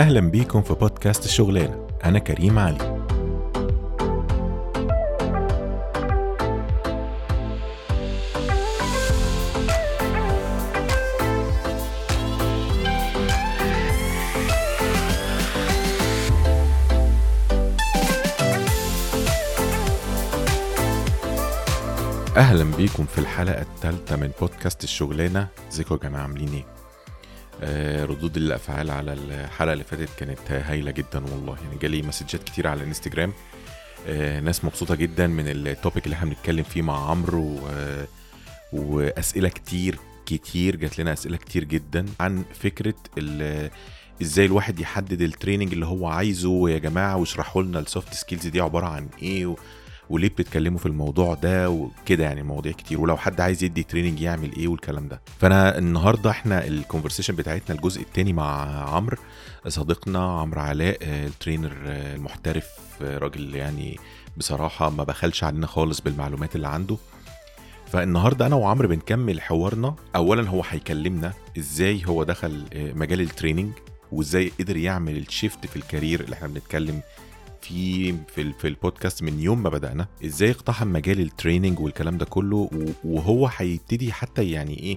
أهلا بيكم في بودكاست الشغلانة أنا كريم علي. أهلا بيكم في الحلقة الثالثة من بودكاست الشغلانة ازيكم يا جماعة عاملين إيه؟ آه ردود الأفعال على الحلقة اللي فاتت كانت هايلة جدا والله. يعني جالي مسجات كتير على الإنستجرام. آه ناس مبسوطة جدا من ال topic اللي إحنا بنتكلم فيه مع عمرو و... وأسئلة كتير كتير جات لنا أسئلة كتير جدا عن فكرة ال... إزاي الواحد يحدد ال training اللي هو عايزه. يا جماعة واشرحوا لنا ال soft skills دي عبارة عن إيه. وليه بتتكلموا في الموضوع ده وكده يعني مواضيع كتير ولو حد عايز يدي training يعمل إيه والكلام ده. فأنا النهارده إحنا ال conversation بتاعتنا الجزء الثاني مع عمرو صديقنا عمرو علاء آه، ال trainer آه، المحترف آه، راجل يعني بصراحة ما بخلش علينا خالص بالمعلومات اللي عنده. فالنهاردة أنا وعمرو بنكمل حوارنا. اولا هو هيكلمنا إزاي هو دخل مجال ال training وإزاي قدر يعمل ال shift في ال career اللي إحنا بنتكلم في في في البودكاست من يوم ما بدأنا إزاي اقتحم مجال ال training والكلام ده كله وهو هيبتدي حتى يعني إيه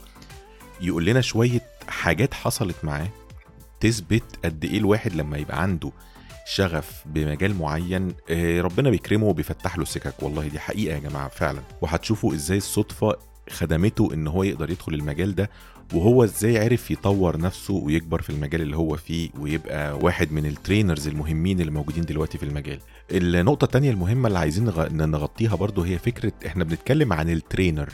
يقول لنا شوية حاجات حصلت معاه تثبت قد إيه الواحد لما يبقى عنده شغف بمجال معين آه، ربنا بيكرمه وبيفتح له سكك. والله دي حقيقة يا جماعة فعلا. وهتشوفوا إزاي الصدفة خدمته إن هو يقدر يدخل المجال ده وهو إزاي عرف يطور نفسه ويكبر في المجال اللي هو فيه ويبقى واحد من ال trainers المهمين اللي موجودين دلوقتي في المجال. النقطة التانية المهمة اللي عايزين نغطيها برضو هي فكرة إحنا بنتكلم عن ال trainer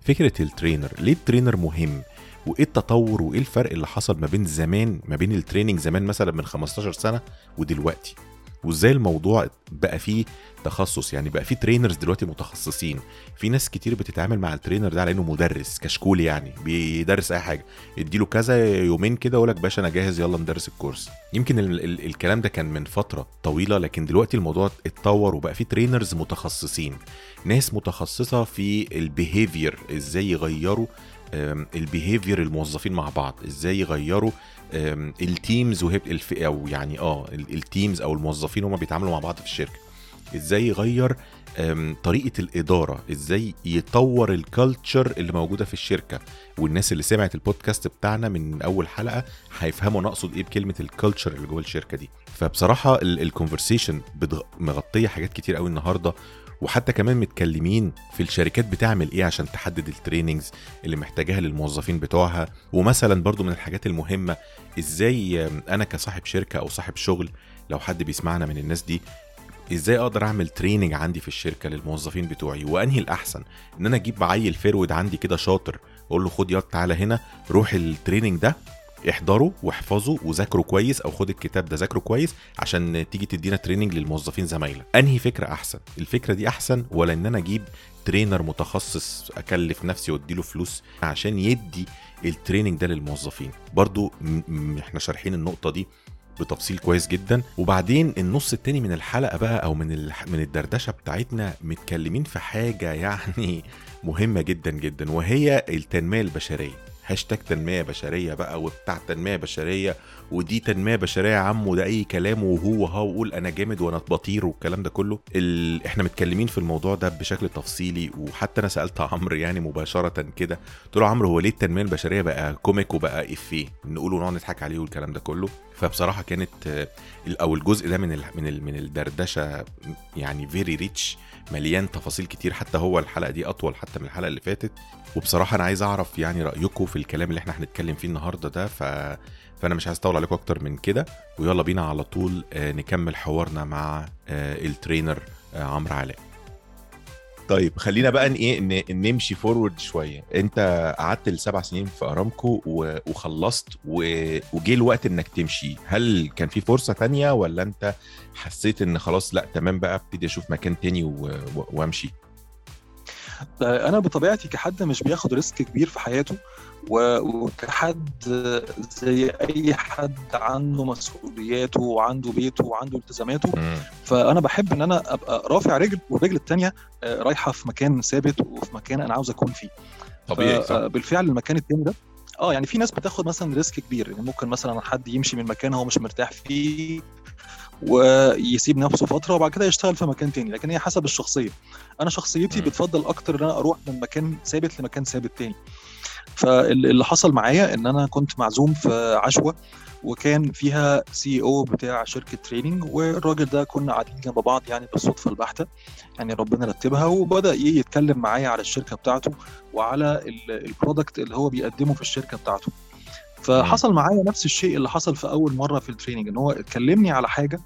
فكرة ال trainer ليه ال trainer مهم؟ وإيه التطور وإيه الفرق اللي حصل ما بين زمان ما بين ال training زمان مثلا من 15 سنة ودلوقتي؟ وازاي الموضوع بقى فيه تخصص يعني بقى فيه trainers دلوقتي متخصصين. في ناس كتير بتتعامل مع ال trainer ده على انه مدرس كشكول يعني بيدرس أي حاجة. اديله كذا يومين كده يقول لك باشا أنا جاهز يلا ندرس ال course. يمكن ال ال الكلام ده كان من فترة طويلة لكن دلوقتي الموضوع اتطور وبقى فيه trainers متخصصين. ناس متخصصة في ال behavior إزاي يغيروا ال behavior الموظفين مع بعض إزاي يغيروا ال teams وهي الف... أو يعني آه ال teams أو الموظفين هما بيتعاملوا مع بعض في الشركة. إزاي يغير طريقة الإدارة؟ إزاي يطور ال culture اللي موجودة في الشركة؟ والناس اللي سمعت البودكاست بتاعنا من أول حلقة هيفهموا نقصد إيه بكلمة ال culture اللي جوه الشركة دي. فبصراحة ال conversation مغطية حاجات كتير قوي النهارده وحتى كمان متكلمين في الشركات بتعمل إيه عشان تحدد ال trainings اللي محتاجاها للموظفين بتوعها؟ ومثلا برضو من الحاجات المهمة إزاي أنا كصاحب شركة أو صاحب شغل لو حد بيسمعنا من الناس دي إزاي أقدر أعمل training عندي في الشركة للموظفين بتوعي؟ وأنهي الأحسن؟ إن أنا أجيب عيل فيرود عندي كده شاطر أقول له خد يلا تعالى هنا روح ال training ده احضره واحفظه وذاكره كويس أو خد الكتاب ده ذاكره كويس عشان تيجي تدينا training للموظفين زمايلك. أنهي فكرة أحسن؟ الفكرة دي أحسن ولا إن أنا أجيب trainer متخصص أكلف نفسي وأديله فلوس عشان يدي ال training ده للموظفين؟ برضو إحنا شارحين النقطة دي بتفصيل كويس جدا. وبعدين النص التاني من الحلقة بقى أو من من الدردشة بتاعتنا متكلمين في حاجة يعني مهمة جدا جدا وهي التنمية البشرية. هاشتاج تنمية بشرية بقى وبتاع تنمية بشرية ودي تنمية بشرية يا عم وده أي كلام وهو ها وقول أنا جامد وأنا بطير والكلام ده كله. ال... إحنا متكلمين في الموضوع ده بشكل تفصيلي وحتى أنا سألت عمرو يعني مباشرة كده قلت له عمرو هو ليه التنمية البشرية بقى comic وبقى إفيه؟ نقوله ونقعد نضحك عليه والكلام ده كله. فبصراحة كانت أو الجزء ده من ال... من ال... من الدردشة يعني very rich مليان تفاصيل كتير حتى هو الحلقة دي أطول حتى من الحلقة اللي فاتت. وبصراحة أنا عايز أعرف يعني رأيكم في الكلام اللي إحنا هنتكلم فيه النهارده ده ف فأنا مش عايز اطول عليكم أكتر من كده. ويلا بينا على طول آه، نكمل حوارنا مع آه، ال trainer آه، عمرو علاء. طيب خلينا بقى إيه نمشي forward شوية. أنت قعدت السبع سنين في أرامكو وخلصت وجه الوقت إنك تمشي. هل كان في فرصة تانية ولا أنت حسيت إن خلاص لأ تمام بقى أبتدي أشوف مكان تاني وأمشي؟ أنا بطبيعتي كحد مش بياخد risk كبير في حياته. وكحد زي أي حد عنده مسؤولياته وعنده بيته وعنده التزاماته فأنا بحب إن أنا أبقى رافع رجل والرجل الثانية رايحة في مكان ثابت وفي مكان أنا عاوز أكون فيه طبيعي. بالفعل المكان التاني ده آه يعني في ناس بتاخد مثلا ريسك كبير يعني ممكن مثلا حد يمشي من مكان هو مش مرتاح فيه ويسيب نفسه فترة وبعد كده يشتغل في مكان تاني لكن هي حسب الشخصية أنا شخصيتي مم. بتفضل أكتر إن أنا أروح من مكان ثابت لمكان ثابت تاني فاللي حصل معايا إن أنا كنت معزوم في عشوة وكان فيها CEO بتاع شركة training والراجل ده كنا قاعدين جنب بعض يعني بالصدفة البحتة يعني ربنا رتبها وبدأ يتكلم معايا على الشركة بتاعته وعلى ال product اللي هو بيقدمه في الشركة بتاعته. فحصل معايا نفس الشيء اللي حصل في أول مرة في ال training إن هو اتكلمني على حاجة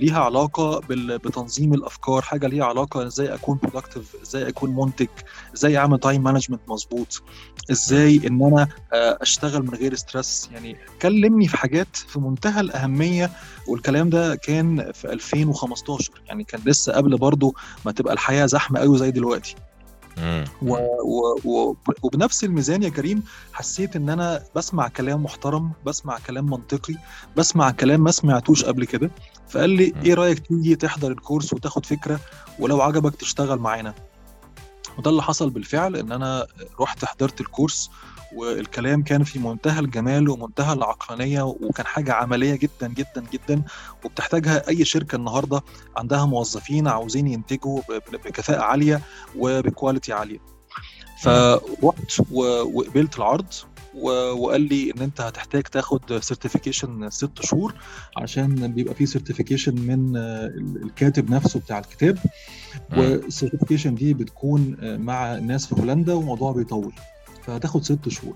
ليها علاقة بتنظيم الأفكار حاجة ليها علاقة إزاي أكون productive إزاي أكون منتج إزاي أعمل time management مظبوط إزاي إن أنا آه، أشتغل من غير ستريس يعني كلمني في حاجات في منتهى الأهمية والكلام ده كان في 2015 يعني كان لسه قبل برضه ما تبقى الحياة زحمة قوي زي دلوقتي. و... و... و... وبنفس الميزان يا كريم حسيت إن أنا بسمع كلام محترم بسمع كلام منطقي بسمع كلام ما سمعتوش قبل كده. فقال لي. إيه رأيك تيجي تحضر الكورس وتاخد فكرة ولو عجبك تشتغل معانا؟ وده اللي حصل بالفعل إن أنا رحت حضرت ال course والكلام كان في منتهى الجمال ومنتهى العقلانية وكان حاجة عملية جدا جدا جدا. وبتحتاجها أي شركة النهارده عندها موظفين عاوزين ينتجوا بكفاءة عالية وب quality عالية. و- وقبلت العرض وقال لي إن أنت هتحتاج تاخد certification ست شهور عشان بيبقى فيه certification من الكاتب نفسه بتاع الكتاب. وال certification دي بتكون مع ناس في هولندا والموضوع بيطول. فهتاخد ست شهور.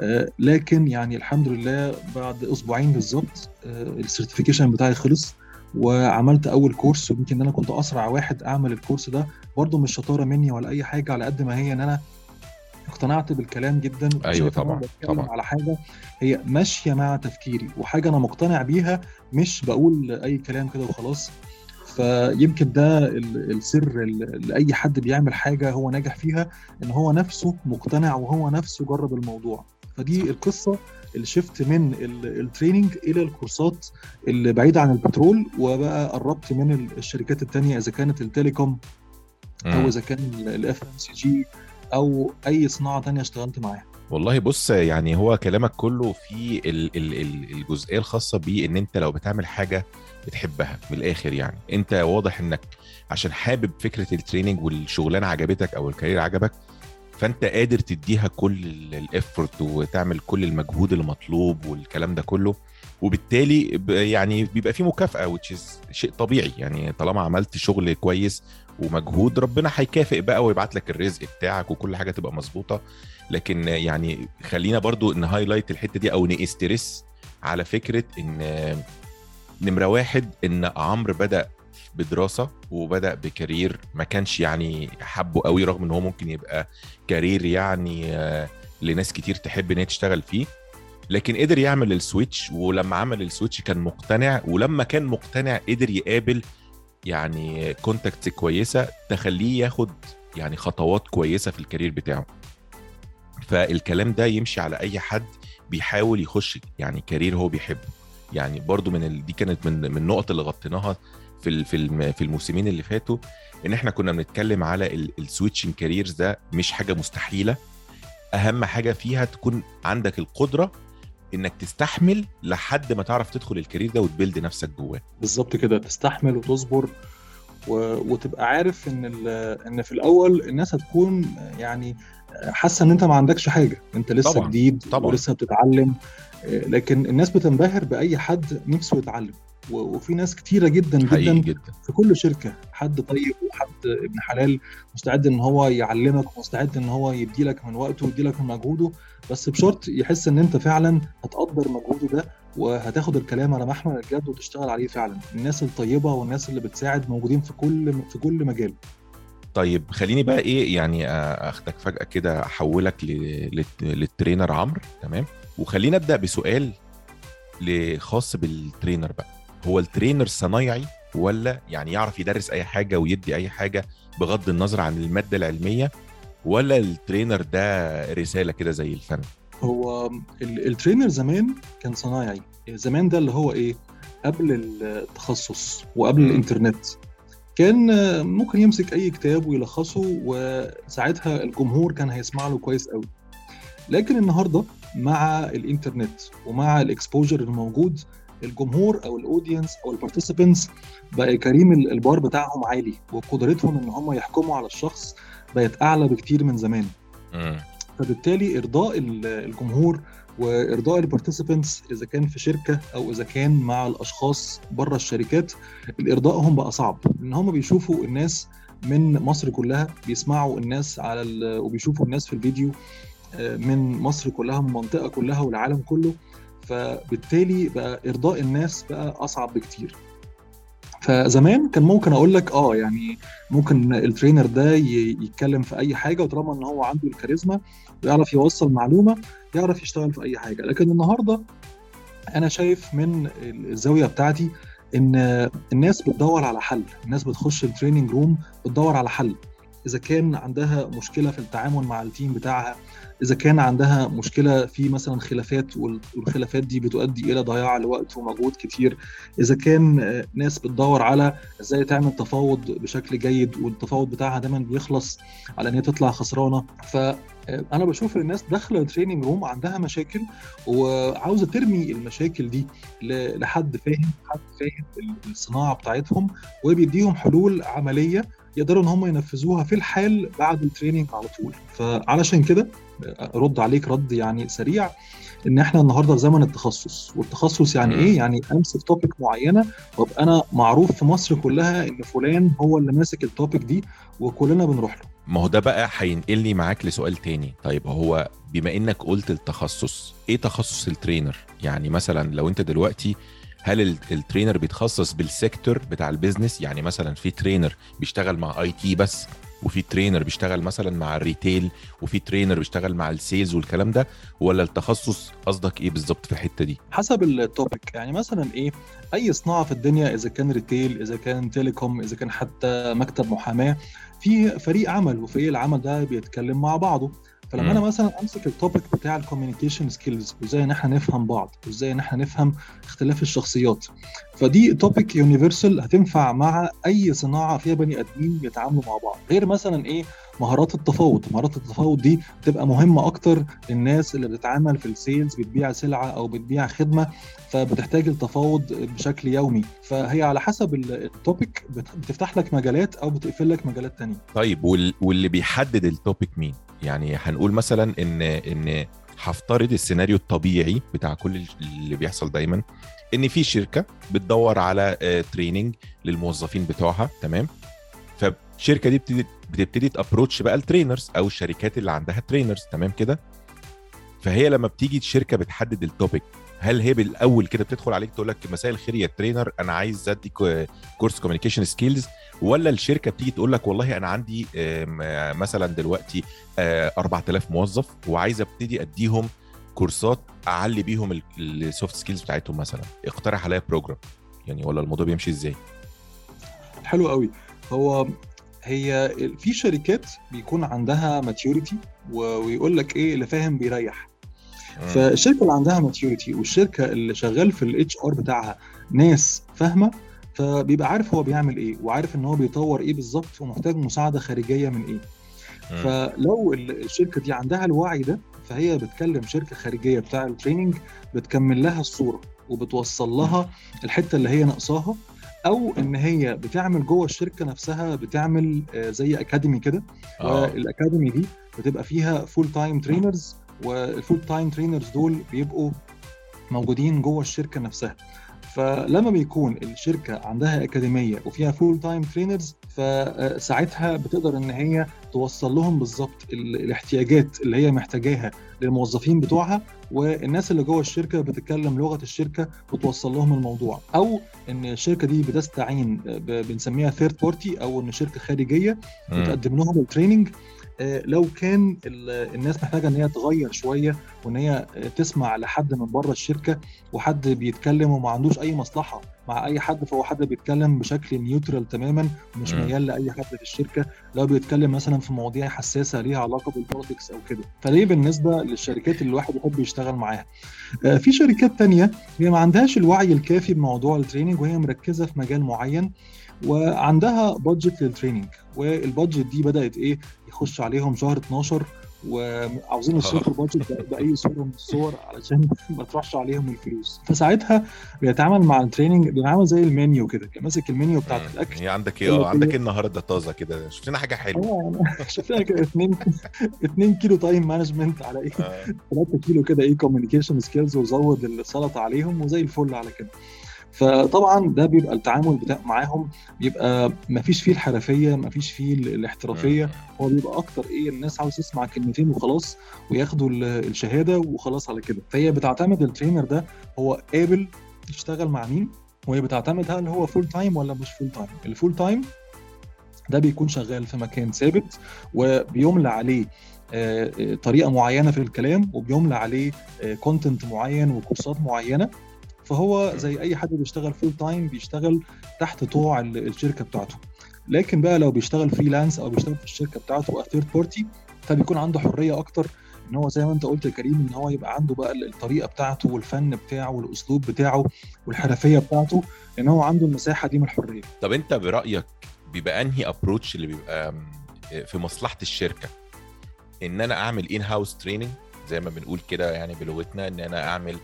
آه، لكن يعني الحمد لله بعد أسبوعين بالظبط آه، ال certification بتاعي خلص وعملت أول course ويمكن أنا كنت أسرع واحد أعمل ال course ده. برضه مش شطارة مني ولا أي حاجة على قد ما هي إن أنا اقتنعت بالكلام جدا. إن طبعاً، طبعاً. على حاجة هي ماشية مع تفكيري وحاجة أنا مقتنع بيها مش بقول أي كلام كده وخلاص. فيمكن ده ال- السر ال- لأي حد بيعمل حاجة هو ناجح فيها إن هو نفسه مقتنع وهو نفسه جرب الموضوع. فدي القصة اللي شفت من ال- training إلى الكورسات اللي بعيدة عن البترول وبقى قربت من ال- الشركات التانية إذا كانت ال telecom أو. إذا كان ال FMCG أو أي صناعة تانية اشتغلت معاها. والله بص يعني هو كلامك كله في ال- ال- ال- الجزئية الخاصة بيه إن أنت لو بتعمل حاجة بتحبها من الآخر يعني. أنت واضح إنك عشان حابب فكرة training والشغلانة عجبتك أو ال career عجبك فأنت قادر تديها كل ال effort وتعمل كل المجهود المطلوب والكلام ده كله. وبالتالي يعني بيبقى في مكافأة which is شيء طبيعي يعني. طالما عملت شغل كويس ومجهود ربنا هيكافئ بقى ويبعت لك الرزق بتاعك وكل حاجة تبقى مظبوطة. لكن يعني خلينا برضو ن highlight الحتة دي أو ن stress على فكرة إن نمرة واحد إن عمرو بدأ بدراسة وبدأ ب career ما كانش يعني حبه قوي رغم إن هو ممكن يبقى career يعني آه، لناس كتير تحب إن هي تشتغل فيه. لكن قدر يعمل ال switch ولما عمل ال switch كان مقتنع ولما كان مقتنع قدر يقابل يعني contacts كويسة تخليه ياخد يعني خطوات كويسة في ال career بتاعه. فالكلام ده يمشي على أي حد بيحاول يخش يعني career هو بيحبه. يعني برضو من ال... دي كانت من من النقط اللي غطيناها في. في. في الموسمين اللي فاتوا إن إحنا كنا بنتكلم على ال switching careers ده مش حاجة مستحيلة أهم حاجة فيها تكون عندك القدرة إنك تستحمل لحد ما تعرف تدخل ال career ده وت build نفسك جواه بالظبط كده تستحمل وتصبر و... وتبقى عارف إن ال... إن في الأول الناس هتكون يعني حاسة إن أنت ما عندكش حاجة. أنت لسه طبعاً، جديد طبعاً. ولسه بتتعلم لكن الناس بتنبهر بأي حد نفسه يتعلم. وفي ناس كتيرة جدا جدا جدا. في كل شركة حد طيب وحد ابن حلال مستعد إن هو يعلمك ومستعد إن هو يديلك من وقته ويديلك من مجهوده. بس بشرط يحس إن أنت فعلا هتقدر مجهوده ده وهتاخد الكلام على محمل الجد وتشتغل عليه فعلا. الناس الطيبة والناس اللي بتساعد موجودين في كل في كل مجال. طيب خليني بقى إيه يعني آه، أخدك فجأة كده أحولك لل trainer عمرو تمام؟ وخلينا أبدأ بسؤال خاص بال trainer بقى. هو ال trainer صنايعي ولا يعني يعرف يدرس أي حاجة ويدي أي حاجة بغض النظر عن المادة العلمية ولا ال trainer ده رسالة كده زي الفن؟ هو ال- ال trainer زمان كان صنايعي. زمان ده اللي هو إيه؟ قبل التخصص وقبل. الإنترنت. كان آه، ممكن يمسك أي كتاب ويلخصه وساعتها الجمهور كان هيسمع له كويس قوي لكن النهارده مع الإنترنت ومع ال exposure الموجود الجمهور أو ال audience أو ال participants بقى كريم البار بتاعهم عالي وقدرتهم إن هم يحكموا على الشخص بقت أعلى بكتير من زمان. فبالتالي إرضاء ال- الجمهور وإرضاء ال participants إذا كان في شركة أو إذا كان مع الأشخاص بره الشركات الارضائهم بقى صعب. لأن هم بيشوفوا الناس من مصر كلها بيسمعوا الناس على وبيشوفوا الناس في الفيديو آه، من مصر كلها من المنطقة كلها والعالم كله. فبالتالي بقى إرضاء الناس بقى أصعب بكتير. فزمان كان ممكن أقول لك آه يعني ممكن الترينر ده يتكلم في أي حاجة وطالما إن هو عنده الكاريزما ويعرف يوصل معلومة يعرف يشتغل في أي حاجة. لكن النهارده أنا شايف من الزاوية بتاعتي إن الناس بتدور على حل الناس بتخش ال training room بتدور على حل. إذا كان عندها مشكلة في التعامل مع ال team بتاعها إذا كان عندها مشكلة في مثلا خلافات وال- والخلافات دي بتؤدي إلى ضياع لوقت ومجهود كتير. إذا كان آه، ناس بتدور على إزاي تعمل تفاوض بشكل جيد والتفاوض بتاعها دايما بيخلص على إن هي تطلع خسرانة. فانا بشوف الناس داخلة ال training room عندها مشاكل وعاوزة ترمي المشاكل دي لحد فاهم حد فاهم الصناعة بتاعتهم وبيديهم حلول عملية يقدروا إن هم ينفذوها في الحال بعد ال training على طول. فعلشان كده أرد عليك رد يعني سريع إن إحنا النهارده في زمن التخصص. والتخصص يعني. إيه؟ يعني امسك topic معينة وأبقى أنا معروف في مصر كلها إن فلان هو اللي ماسك ال topic دي وكلنا بنروح له. ما هو ده بقى هينقلني معاك لسؤال تاني. طيب هو بما إنك قلت التخصص إيه تخصص ال trainer يعني مثلا لو أنت دلوقتي هل ال- ال trainer بيتخصص بال sector بتاع ال business؟ يعني مثلا في trainer بيشتغل مع IT بس وفي trainer بيشتغل مثلا مع ال retail وفي trainer بيشتغل مع ال sales والكلام ده ولا التخصص قصدك إيه بالظبط في الحتة دي؟ حسب ال topic. يعني مثلا إيه أي صناعة في الدنيا إذا كان retail إذا كان telecom إذا كان حتى مكتب محاماة في فريق عمل وفريق العمل ده بيتكلم مع بعضه. فلما. أنا مثلا أمسك ال topic بتاع ال communication skills وإزاي إن إحنا نفهم بعض وإزاي إن إحنا نفهم اختلاف الشخصيات. فدي topic universal هتنفع مع أي صناعة فيها بني آدمين بيتعاملوا مع بعض. غير مثلا إيه؟ مهارات التفاوض. مهارات التفاوض دي بتبقى مهمة أكتر للناس اللي بتتعامل في ال sales بتبيع سلعة أو بتبيع خدمة فبتحتاج التفاوض بشكل يومي. فهي على حسب ال- ال topic بت- بتفتح لك مجالات أو بتقفل لك مجالات تانية. طيب وال... واللي بيحدد ال topic مين؟ يعني هنقول مثلا إن إن هفترض السيناريو الطبيعي بتاع كل اللي بيحصل دايما إن في شركة بتدور على training للموظفين بتوعها تمام؟ فالشركة دي بتبتدي بتبتدي ت approach بقى ال trainers أو الشركات اللي عندها trainers تمام كده؟ فهي لما بتيجي الشركة بتحدد ال topic هل هي بالأول كده بتدخل عليك تقول لك مساء الخير يا trainer أنا عايز أدي كو- كورس communication skills ولا الشركة بتيجي تقول لك والله أنا عندي آه، مثلا دلوقتي آه، 4000 موظف وعايز أبتدي أديهم كورسات أعلي بيهم ال soft skills بتاعتهم مثلا. اقترح عليا program يعني ولا الموضوع بيمشي إزاي؟ حلو قوي. هو هي في شركات بيكون عندها maturity ويقول لك اللي فاهم بيريح. فالشركة اللي عندها maturity والشركة اللي شغال في ال HR بتاعها ناس فاهمة فبيبقى عارف هو بيعمل إيه وعارف إن هو بيطور إيه بالظبط ومحتاج مساعدة خارجية من إيه. فلو ال- الشركة دي عندها الوعي ده فهي بتكلم شركة خارجية بتاع ال training بتكمل لها الصورة وبتوصل لها الحتة اللي هي ناقصاها أو إن هي بتعمل جوه الشركة نفسها بتعمل آه، زي academy كده آه. وال academy دي بتبقى فيها full time trainers وال full time trainers دول بيبقوا موجودين جوه الشركة نفسها فلما بيكون الشركة عندها أكاديمية وفيها full time trainers فساعتها بتقدر إن هي توصل لهم بالظبط ال- الاحتياجات اللي هي محتاجاها للموظفين بتوعها والناس اللي جوه الشركة بتتكلم لغة الشركة وتوصل لهم الموضوع أو إن الشركة دي بتستعين بنسميها third party أو إن شركة خارجية. بتقدم لهم ال training لو كان ال- الناس محتاجة إن هي تغير شوية وإن هي آه، تسمع لحد من بره الشركة وحد بيتكلم وما عندوش أي مصلحة مع أي حد فهو حد بيتكلم بشكل neutral تماما ومش. ميال لأي حد في الشركة لو بيتكلم مثلا في مواضيع حساسة ليها علاقة بال politics أو كده. فليه بالنسبة للشركات اللي الواحد يحب يشتغل معاها؟ آه، في شركات تانية هي ما عندهاش الوعي الكافي بموضوع ال training وهي مركزة في مجال معين. وعندها budget لل training وال budget دي بدأت إيه؟ يخش عليهم شهر 12 وعاوزين يصرفوا ال budget بأي صورة من الصور علشان ما تروحش عليهم الفلوس. فساعتها بيتعامل مع ال training بيتعامل زي المنيو كده ماسك المنيو بتاعت الأكل. هي عندك إيه؟ آه عندك إيه النهارده طازة كده. شفنا حاجة حلوة. شفنا كده 2 2 كيلو time management على إيه؟ 3 كيلو كده إيه communication skills وزود السلطة عليهم وزي الفل على كده. فطبعا ده بيبقى التعامل بتاع معاهم بيبقى ما فيش فيه الحرفية ما فيش فيه الاحترافية. هو بيبقى أكتر إيه الناس عاوز تسمع كلمتين وخلاص وياخدوا الشهادة وخلاص على كده. فهي بتعتمد ال trainer ده هو قابل يشتغل مع مين وهي بتعتمد هل هو full time ولا مش full time ال full time ده بيكون شغال في مكان ثابت وبيملى عليه طريقة معينة في الكلام وبيملى عليه content معين وكورسات معينة. فهو زي أي حد بيشتغل full time بيشتغل تحت طوع الشركة بتاعته. لكن بقى لو بيشتغل freelance أو بيشتغل في الشركة بتاعته third party فبيكون عنده حرية أكتر إن هو زي ما أنت قلت يا كريم إن هو يبقى عنده بقى الطريقة بتاعته والفن بتاعه والأسلوب بتاعه والحرفية بتاعته إن هو عنده المساحة دي من الحرية. طب أنت برأيك بيبقى أنهي approach اللي بيبقى في مصلحة الشركة؟ إن أنا أعمل in house training زي ما بنقول كده يعني بلغتنا إن أنا أعمل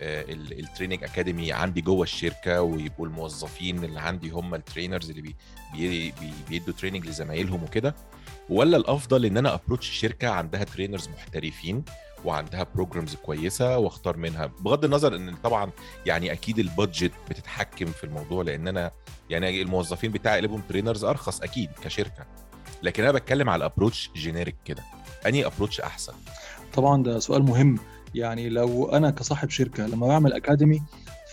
ال training academy عندي جوه الشركة ويبقوا الموظفين اللي عندي هم ال trainers اللي بي بي بيدوا training لزمايلهم وكده. ولا الأفضل إن أنا approach شركة عندها trainers محترفين وعندها programs كويسة وأختار منها. بغض النظر إن طبعا يعني أكيد ال budget بتتحكم في الموضوع لأن أنا يعني الموظفين بتاعي قلبهم trainers أرخص أكيد كشركة. لكن أنا بتكلم على ال approach generic كده. أنهي approach أحسن؟ طبعا ده سؤال مهم. يعني لو أنا كصاحب شركة لما بعمل academy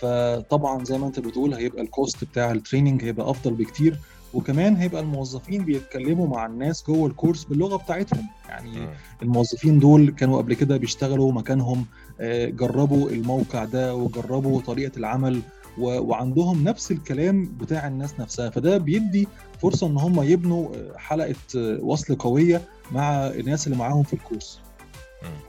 فطبعا زي ما أنت بتقول هيبقى ال cost بتاع ال training هيبقى أفضل بكتير وكمان هيبقى الموظفين بيتكلموا مع الناس جوه الكورس باللغة بتاعتهم. يعني م. الموظفين دول كانوا قبل كده بيشتغلوا مكانهم جربوا الموقع ده وجربوا طريقة العمل وعندهم نفس الكلام بتاع الناس نفسها. فده بيدي فرصة إن هم يبنوا حلقة وصل قوية مع الناس اللي معاهم في الكورس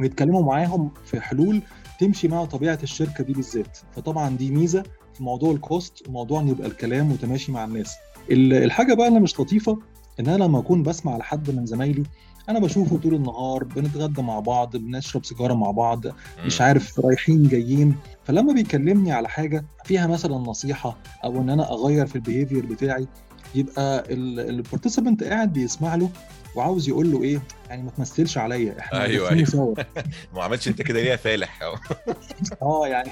ويتكلموا معاهم في حلول تمشي مع طبيعة الشركة دي بالذات. فطبعا دي ميزة في موضوع الكوست وموضوع إن يبقى الكلام متماشي مع الناس. الحاجة بقى اللي مش لطيفة إن أنا لما أكون بسمع لحد من زمايلي أنا بشوفه طول النهار بنتغدى مع بعض بنشرب سيجارة مع بعض مش عارف رايحين جايين. فلما بيكلمني على حاجة فيها مثلا نصيحة أو إن أنا أغير في ال behavior بتاعي يبقى ال participant قاعد بيسمع له وعاوز يقول له إيه؟ يعني ما تمثلش عليا إحنا أيوه أيوه. سوا. ما عملتش أنت كده ليه يا فالح؟ آه يعني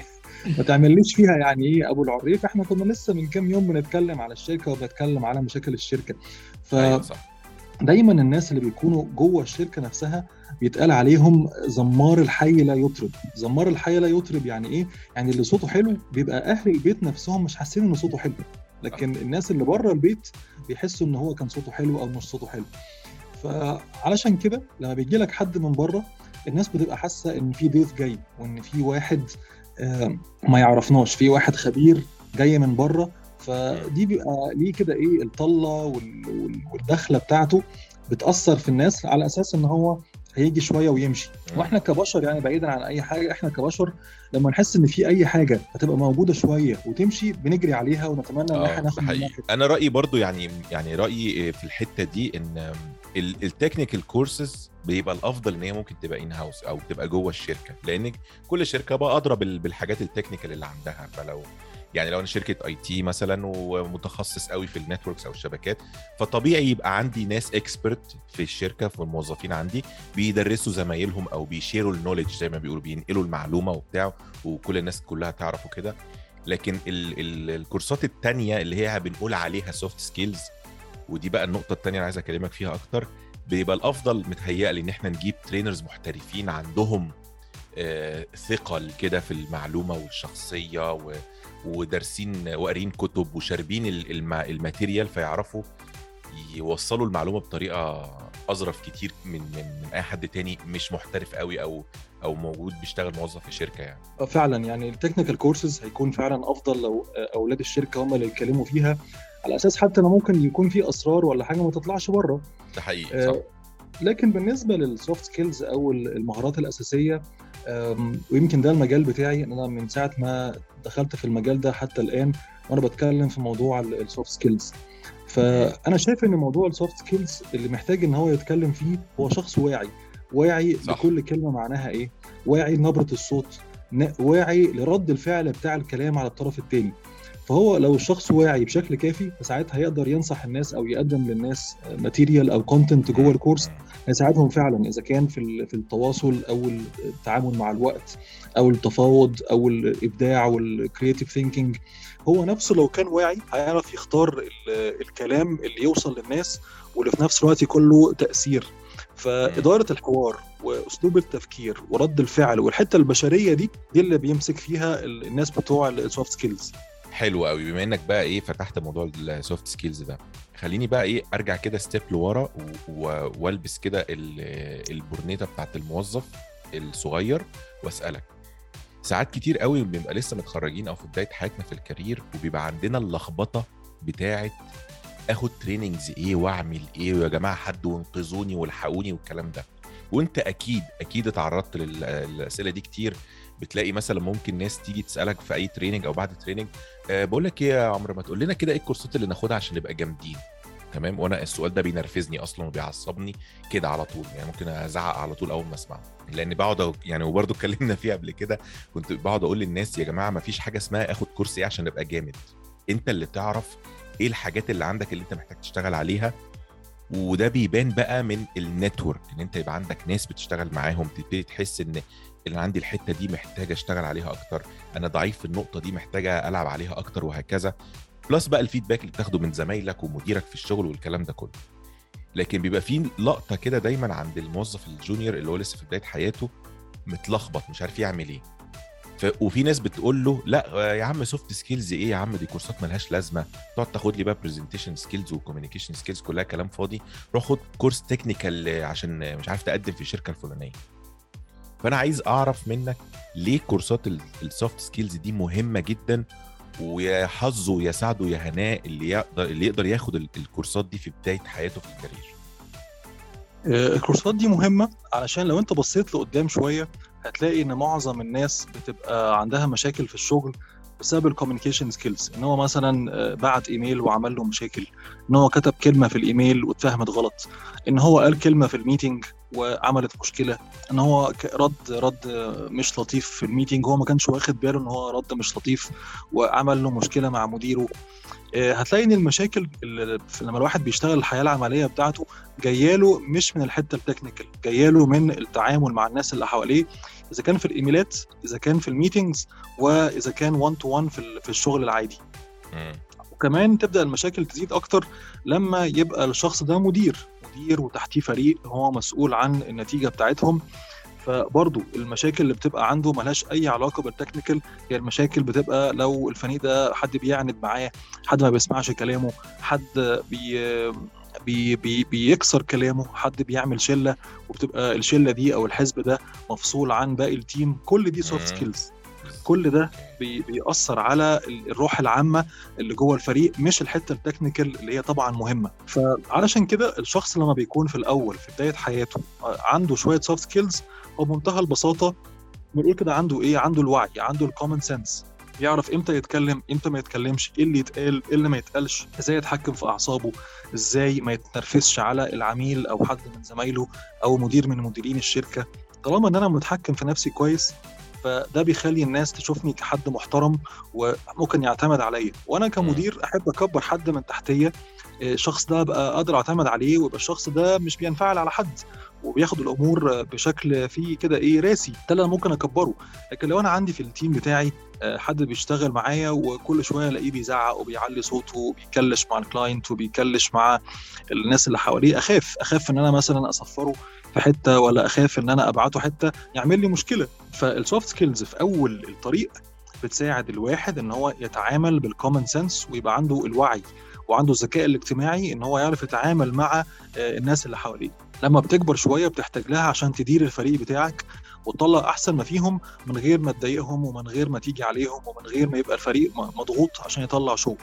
ما تعمليش فيها يعني إيه أبو العريف. إحنا كنا لسه من كام يوم بنتكلم على الشركة وبنتكلم على مشاكل الشركة. ف أيوة صح. دايما الناس اللي بيكونوا جوه الشركة نفسها بيتقال عليهم زمار الحي لا يطرب زمار الحي لا يطرب يعني إيه؟ يعني اللي صوته حلو بيبقى أهل البيت نفسهم مش حاسين إن صوته حلو. لكن الناس اللي بره البيت بيحسوا إن هو كان صوته حلو أو مش صوته حلو. فعلشان كده لما بيجي لك حد من بره الناس بتبقى حاسة إن في ضيف جاي وإن في واحد ما يعرفناش في واحد خبير جاي من بره. فدي بيبقى ليه كده إيه الطلة والدخلة بتاعته بتأثر في الناس على أساس إن هو هيجي شوية ويمشي. وإحنا كبشر يعني بعيدا عن أي حاجة إحنا كبشر لما نحس إن في أي حاجة هتبقى موجودة شوية وتمشي بنجري عليها ونتمنى إن إحنا ناخد أنا رأيي برضو يعني يعني رأيي في الحتة دي إن ال technical courses بيبقى الأفضل إن هي ممكن تبقى in house أو تبقى جوه الشركة لأن كل شركة بقى أدرى بالحاجات ال technical اللي عندها. فلو يعني لو أنا شركة IT مثلا ومتخصص قوي في ال networks أو الشبكات فطبيعي يبقى عندي ناس expert في الشركة في الموظفين عندي بيدرسوا زمايلهم أو بيشيروا ال knowledge زي ما بيقولوا بينقلوا المعلومة وبتاع وكل الناس كلها تعرف وكده. لكن ال ال الكورسات التانية اللي هي بنقول عليها soft skills ودي بقى النقطة التانية اللي عايز أكلمك فيها أكتر. بيبقى الأفضل متهيألي إن إحنا نجيب trainers محترفين عندهم آه ثقل كده في المعلومة والشخصية و ودارسين وقارين كتب وشاربين ال material فيعرفوا يوصلوا المعلومة بطريقة أظرف كتير من من من أي حد تاني مش محترف قوي أو أو موجود بيشتغل موظف في شركة يعني. فعلا يعني ال technical courses هيكون فعلا أفضل لو أولاد الشركة هم اللي يتكلموا فيها. على أساس حتى إنه ممكن يكون في أسرار ولا حاجة ما تطلعش بره. ده حقيقي صح. لكن بالنسبة لل soft skills أو المهارات الأساسية ويمكن ده المجال بتاعي إن أنا من ساعة ما دخلت في المجال ده حتى الآن وأنا بتكلم في موضوع ال soft skills فأنا شايف إن موضوع ال soft skills اللي محتاج إن هو يتكلم فيه هو شخص واعي. واعي صح. لكل كلمة معناها إيه؟ واعي لنبرة الصوت واعي لرد الفعل بتاع الكلام على الطرف الثاني فهو لو الشخص واعي بشكل كافي فساعتها يقدر ينصح الناس أو يقدم للناس material أو content جوه الكورس. هيساعدهم فعلا إذا كان في في التواصل أو التعامل مع الوقت أو التفاوض أو الإبداع وال creative thinking هو نفسه لو كان واعي هيعرف يختار ال- الكلام اللي يوصل للناس واللي في نفس الوقت يكون له تأثير. فإدارة الحوار وأسلوب التفكير ورد الفعل والحتة البشرية دي دي اللي بيمسك فيها ال- الناس بتوع السوفت سكيلز حلو قوي بما إنك بقى إيه فتحت موضوع ال soft skills ده خليني بقى إيه أرجع كده step لورا والبس كده ال- البورنيطه بتاعت الموظف الصغير وأسألك. ساعات كتير قوي بنبقى لسه متخرجين أو في بداية حياتنا في ال career وبيبقى عندنا اللخبطة بتاعة آخد trainings إيه وأعمل إيه ويا جماعة حد وانقذوني والحقوني والكلام ده. وأنت أكيد أكيد اتعرضت لل- للأسئلة دي كتير. بتلاقي مثلا ممكن ناس تيجي تسألك في أي training أو بعد training أه بقول لك إيه يا عمرو ما تقول لنا كده إيه الكورسات اللي ناخدها عشان نبقى جامدين؟ تمام؟ وأنا السؤال ده بينرفزني أصلا وبيعصبني كده على طول يعني ممكن أزعق على طول أول ما أسمعه لأن بقعد يعني وبرده اتكلمنا فيها قبل كده كنت بقعد أقول للناس يا جماعة ما فيش حاجة اسمها آخد كورس إيه عشان أبقى جامد. أنت اللي تعرف إيه الحاجات اللي عندك اللي أنت محتاج تشتغل عليها وده بيبان بقى من النتورك إن أنت يبقى عندك ناس بتشتغل معاهم تبتدي تحس إن اللي عندي الحتة دي محتاجه أشتغل عليها أكتر. أنا ضعيف في النقطة دي محتاجه ألعب عليها أكتر وهكذا. plus بقى ال feedback اللي بتاخده من زمايلك ومديرك في الشغل والكلام ده كله. لكن بيبقى في لقطة كده دايما عند الموظف ال junior اللي هو لسه في بداية حياته متلخبط مش عارف يعمل إيه. ف... وفي ناس بتقول له لا يا عم soft skills إيه؟ يا عم دي كورسات ملهاش لازمة. تقعد تاخد لي بقى presentation skills و communication skills كلها كلام فاضي. روح خد كورس technical عشان مش عارف تقدم في الشركة الفلانية. فانا عايز اعرف منك ليه كورسات ال soft skills دي مهمة جدا ويا حظه ويا سعده يا هناء اللي يقدر اللي يقدر ياخد ال- الكورسات دي في بداية حياته في ال career. آه، الكورسات دي مهمة علشان لو انت بصيت لقدام شوية هتلاقي ان معظم الناس بتبقى عندها مشاكل في الشغل بسبب ال communication skills ان هو مثلا آه، بعت إيميل وعمل له مشاكل إن هو كتب كلمة في الإيميل واتفهمت غلط إن هو قال كلمة في ال meeting وعملت مشكلة. إن هو رد رد مش لطيف في ال meeting هو ما كانش واخد باله إن هو رد مش لطيف وعمل له مشكلة مع مديره. آه، هتلاقي إن المشاكل اللي لما الواحد بيشتغل الحياة العملية بتاعته جاياله مش من الحتة ال technical جاياله من التعامل مع الناس اللي حواليه. إذا كان في الإيميلات إذا كان في ال meetings وإذا كان 1 to 1 في ال- في الشغل العادي. وكمان تبدأ المشاكل تزيد أكتر لما يبقى الشخص ده مدير. مدير وتحتيه فريق هو مسؤول عن النتيجة بتاعتهم. فبرضه المشاكل اللي بتبقى عنده ملهاش أي علاقة بال technical هي المشاكل بتبقى لو الفريق ده حد بيعند معاه حد ما بيسمعش كلامه حد بي بي بي بيكسر كلامه حد بيعمل شلة وبتبقى الشلة دي أو الحزب ده مفصول عن باقي ال team كل دي soft. skills كل ده بي- بيأثر على ال- الروح العامة اللي جوه الفريق مش الحتة ال technical اللي هي طبعا مهمة. فعلشان كده الشخص لما بيكون في الأول في بداية حياته آه، عنده شوية soft skills وبمنتهى البساطة بنقول كده عنده إيه؟ عنده الوعي عنده ال common sense يعرف إمتى يتكلم إمتى ما يتكلمش إيه اللي يتقال إيه اللي ما يتقالش إزاي يتحكم في أعصابه إزاي ما يتنرفزش على العميل أو حد من زمايله أو مدير من مديرين الشركة. طالما إن أنا متحكم في نفسي كويس فده بيخلي الناس تشوفني كحد محترم وممكن يعتمد عليا. وأنا كمدير أحب أكبر حد من تحتيه إيه، الشخص ده ابقى قادر أعتمد عليه ويبقى الشخص ده مش بينفعل على حد. وبياخد الأمور بشكل فيه كده إيه راسي ده اللي أنا ممكن أكبره. لكن لو أنا عندي في ال team بتاعي آه، حد بيشتغل معايا وكل شوية ألاقيه بيزعق وبيعلي صوته وبي clash مع ال client وبي clash مع الناس اللي حواليه أخاف أخاف إن أنا مثلا أسفره في حتة ولا أخاف إن أنا أبعته حتة يعمل لي مشكلة. فال soft skills في أول الطريق بتساعد الواحد إن هو يتعامل بال common sense ويبقى عنده الوعي وعنده الذكاء الاجتماعي إن هو يعرف يتعامل مع آه، الناس اللي حواليه. لما بتكبر شوية بتحتاج لها عشان تدير الفريق بتاعك وتطلع أحسن ما فيهم من غير ما تضايقهم ومن غير ما تيجي عليهم ومن غير ما يبقى الفريق مضغوط عشان يطلع شغل.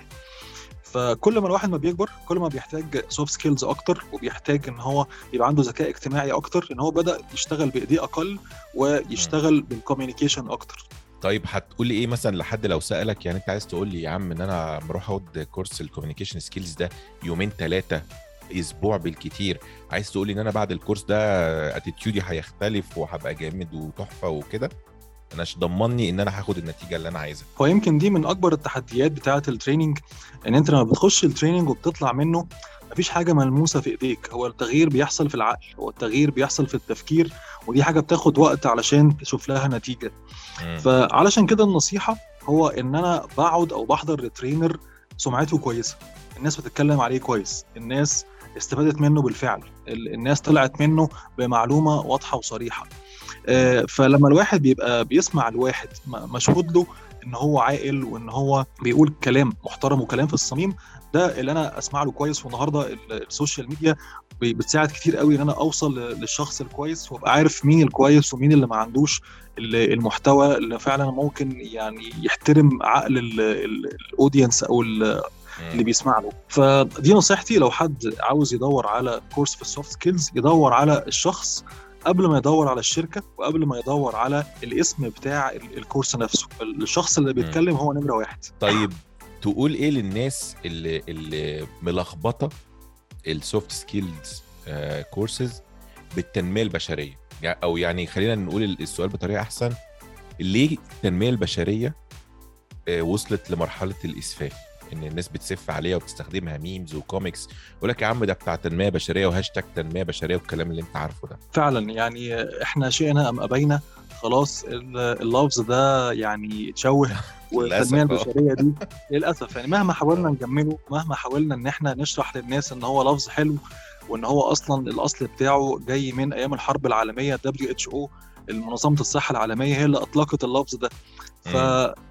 فكل ما الواحد ما بيكبر كل ما بيحتاج soft skills أكتر وبيحتاج إن هو يبقى عنده ذكاء اجتماعي أكتر إن هو بدأ يشتغل بإيديه أقل ويشتغل بال communication أكتر. طيب هتقول لي إيه مثلا لحد لو سألك؟ يعني أنت عايز تقول لي يا عم إن أنا بروح أخد كورس ال communication skills ده يومين ثلاثة أسبوع بالكتير. عايز تقولي إن أنا بعد الكورس ده اتيتيودي هيختلف وهبقى جامد وتحفة وكده؟ أنا ضامن إن أنا هاخد النتيجة اللي أنا عايزها. هو يمكن دي من أكبر التحديات بتاعة ال training إن أنت لما بتخش ال training وبتطلع منه مفيش حاجة ملموسة في إيديك. هو التغيير بيحصل في العقل هو التغيير بيحصل في التفكير ودي حاجة بتاخد وقت علشان تشوف لها نتيجة. مم. فعلشان كده النصيحة هو إن أنا بقعد أو بحضر ل trainer سمعته كويسة. الناس بتتكلم عليه كويس. الناس استفادت منه بالفعل. ال- الناس طلعت منه بمعلومة واضحة وصريحة. آه، فلما الواحد بيبقى بيسمع الواحد مشهود له إن هو عاقل وإن هو بيقول كلام محترم وكلام في الصميم ده اللي أنا أسمع له كويس. والنهاردة ال- السوشيال ميديا بتساعد كتير قوي إن أنا أوصل للشخص الكويس وأبقى عارف مين الكويس ومين اللي ما عندوش ال- المحتوى اللي فعلا ممكن يعني يحترم عقل ال audience أو اللي بيسمع له. فدي نصيحتي لو حد عاوز يدور على كورس في ال soft skills يدور على الشخص قبل ما يدور على الشركة وقبل ما يدور على الاسم بتاع ال- الكورس نفسه. الشخص اللي بيتكلم هو نمرة واحد. طيب تقول إيه للناس اللي اللي ملخبطة ال soft skills courses بالتنمية البشرية؟ أو يعني خلينا نقول السؤال بطريقة أحسن ليه التنمية البشرية آه، وصلت لمرحلة الاسفاف إن الناس بتسف عليها وبتستخدمها memes و comics يقول لك يا عم ده بتاع تنمية بشرية وهاشتاج تنمية بشرية والكلام اللي أنت عارفه ده. فعلا يعني إحنا شئنا أم أبينا خلاص ال- اللفظ ده يعني اتشوه والتنمية. البشرية دي للأسف يعني مهما حاولنا نجمله مهما حاولنا إن إحنا نشرح للناس إن هو لفظ حلو وإن هو أصلا الأصل بتاعه جاي من أيام الحرب العالمية WHO المنظمة الصحة العالمية هي اللي أطلقت اللفظ ده. ف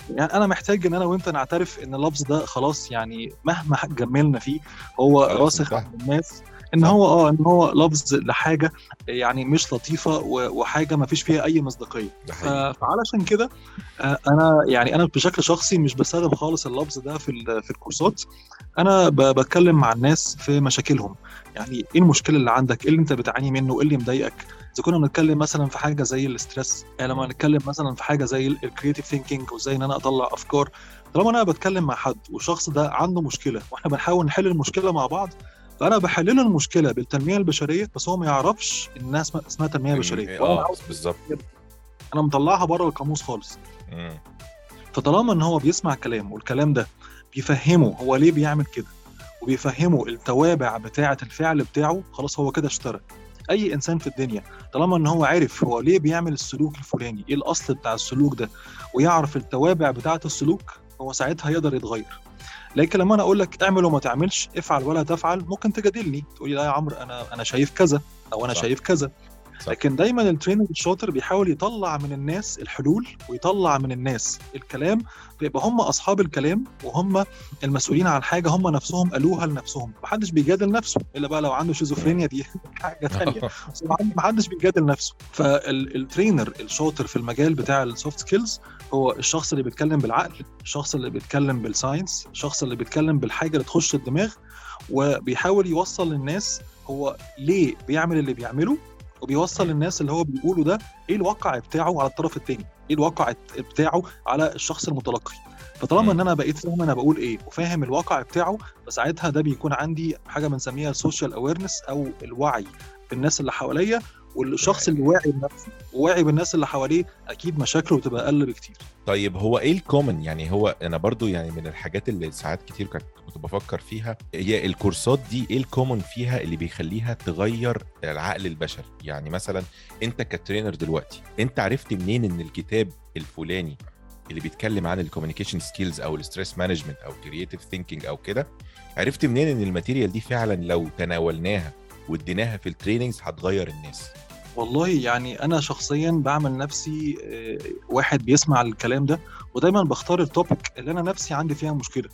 يعني أنا محتاج إن أنا وأنت نعترف إن اللفظ ده خلاص يعني مهما جملنا فيه هو راسخ. عند الناس إن. هو آه إن هو لفظ لحاجة يعني مش لطيفة وحاجة ما فيش فيها أي مصداقية. فعلشان كده آه، أنا يعني أنا بشكل شخصي مش بستخدم خالص اللفظ ده في في الكورسات. أنا بتكلم مع الناس في مشاكلهم. يعني إيه المشكلة اللي عندك؟ إيه اللي أنت بتعاني منه؟ إيه اللي مضايقك؟ إذا كنا بنتكلم مثلا في حاجة زي ال stress يعني لما نتكلم مثلا في حاجة زي ال creative thinking وإزاي إن أنا أطلع أفكار طالما أنا بتكلم مع حد والشخص ده عنده مشكلة وإحنا بنحاول نحل المشكلة مع بعض فأنا بحل له المشكلة بالتنمية البشرية بس هو ما يعرفش انها اسمها تنمية بشرية. آه بالظبط. أنا مطلعها بره القاموس خالص. مم. فطالما إن هو بيسمع كلام والكلام ده بيفهمه هو ليه بيعمل كده وبيفهمه التوابع بتاعة الفعل بتاعه خلاص هو كده اشترى. أي إنسان في الدنيا طالما إن هو عارف هو ليه بيعمل السلوك الفلاني إيه الأصل بتاع السلوك ده ويعرف التوابع بتاعة السلوك هو ساعتها يقدر يتغير. لكن لما أنا أقول لك اعمل وما تعملش افعل ولا تفعل ممكن تجادلني تقول لي لا يا عمرو أنا أنا شايف كذا أو أنا صح. شايف كذا. صح. لكن دايما ال trainer الشاطر بيحاول يطلع من الناس الحلول ويطلع من الناس الكلام فيبقى هم أصحاب الكلام وهم المسؤولين عن حاجة هم نفسهم قالوها لنفسهم. محدش بيجادل نفسه إلا بقى لو عنده شيزوفرينيا دي حاجة ثانية محدش بيجادل نفسه. فال trainer الشاطر في المجال بتاع ال soft skills هو الشخص اللي بيتكلم بالعقل الشخص اللي بيتكلم بال science الشخص اللي بيتكلم بالحاجة اللي تخش الدماغ وبيحاول يوصل للناس هو ليه بيعمل اللي بيعمله وبيوصل للناس اللي هو بيقوله ده إيه الواقع بتاعه على الطرف الثاني إيه الواقع بتاعه على الشخص المتلقي؟ فطالما إن أنا بقيت فاهم أنا بقول إيه وفاهم الواقع بتاعه فساعتها ده بيكون عندي حاجة بنسميها ال social awareness أو الوعي بالناس اللي حواليا والشخص اللي واعي بنفسه وواعي بالناس اللي حواليه أكيد مشاكله بتبقى أقل بكتير. طيب هو إيه ال common يعني هو أنا برضو يعني من الحاجات اللي ساعات كتير كنت بفكر فيها هي الكورسات دي إيه ال common فيها اللي بيخليها تغير العقل البشري؟ يعني مثلا أنت ك trainer دلوقتي أنت عرفت منين إن الكتاب الفلاني اللي بيتكلم عن ال communication skills أو ال stress management أو creative thinking أو كده عرفت منين إن ال material دي فعلا لو تناولناها واديناها في ال trainings هتغير الناس؟ والله يعني أنا شخصيا بعمل نفسي آه، واحد بيسمع الكلام ده ودايما بختار ال topic اللي أنا نفسي عندي فيها مشكلة.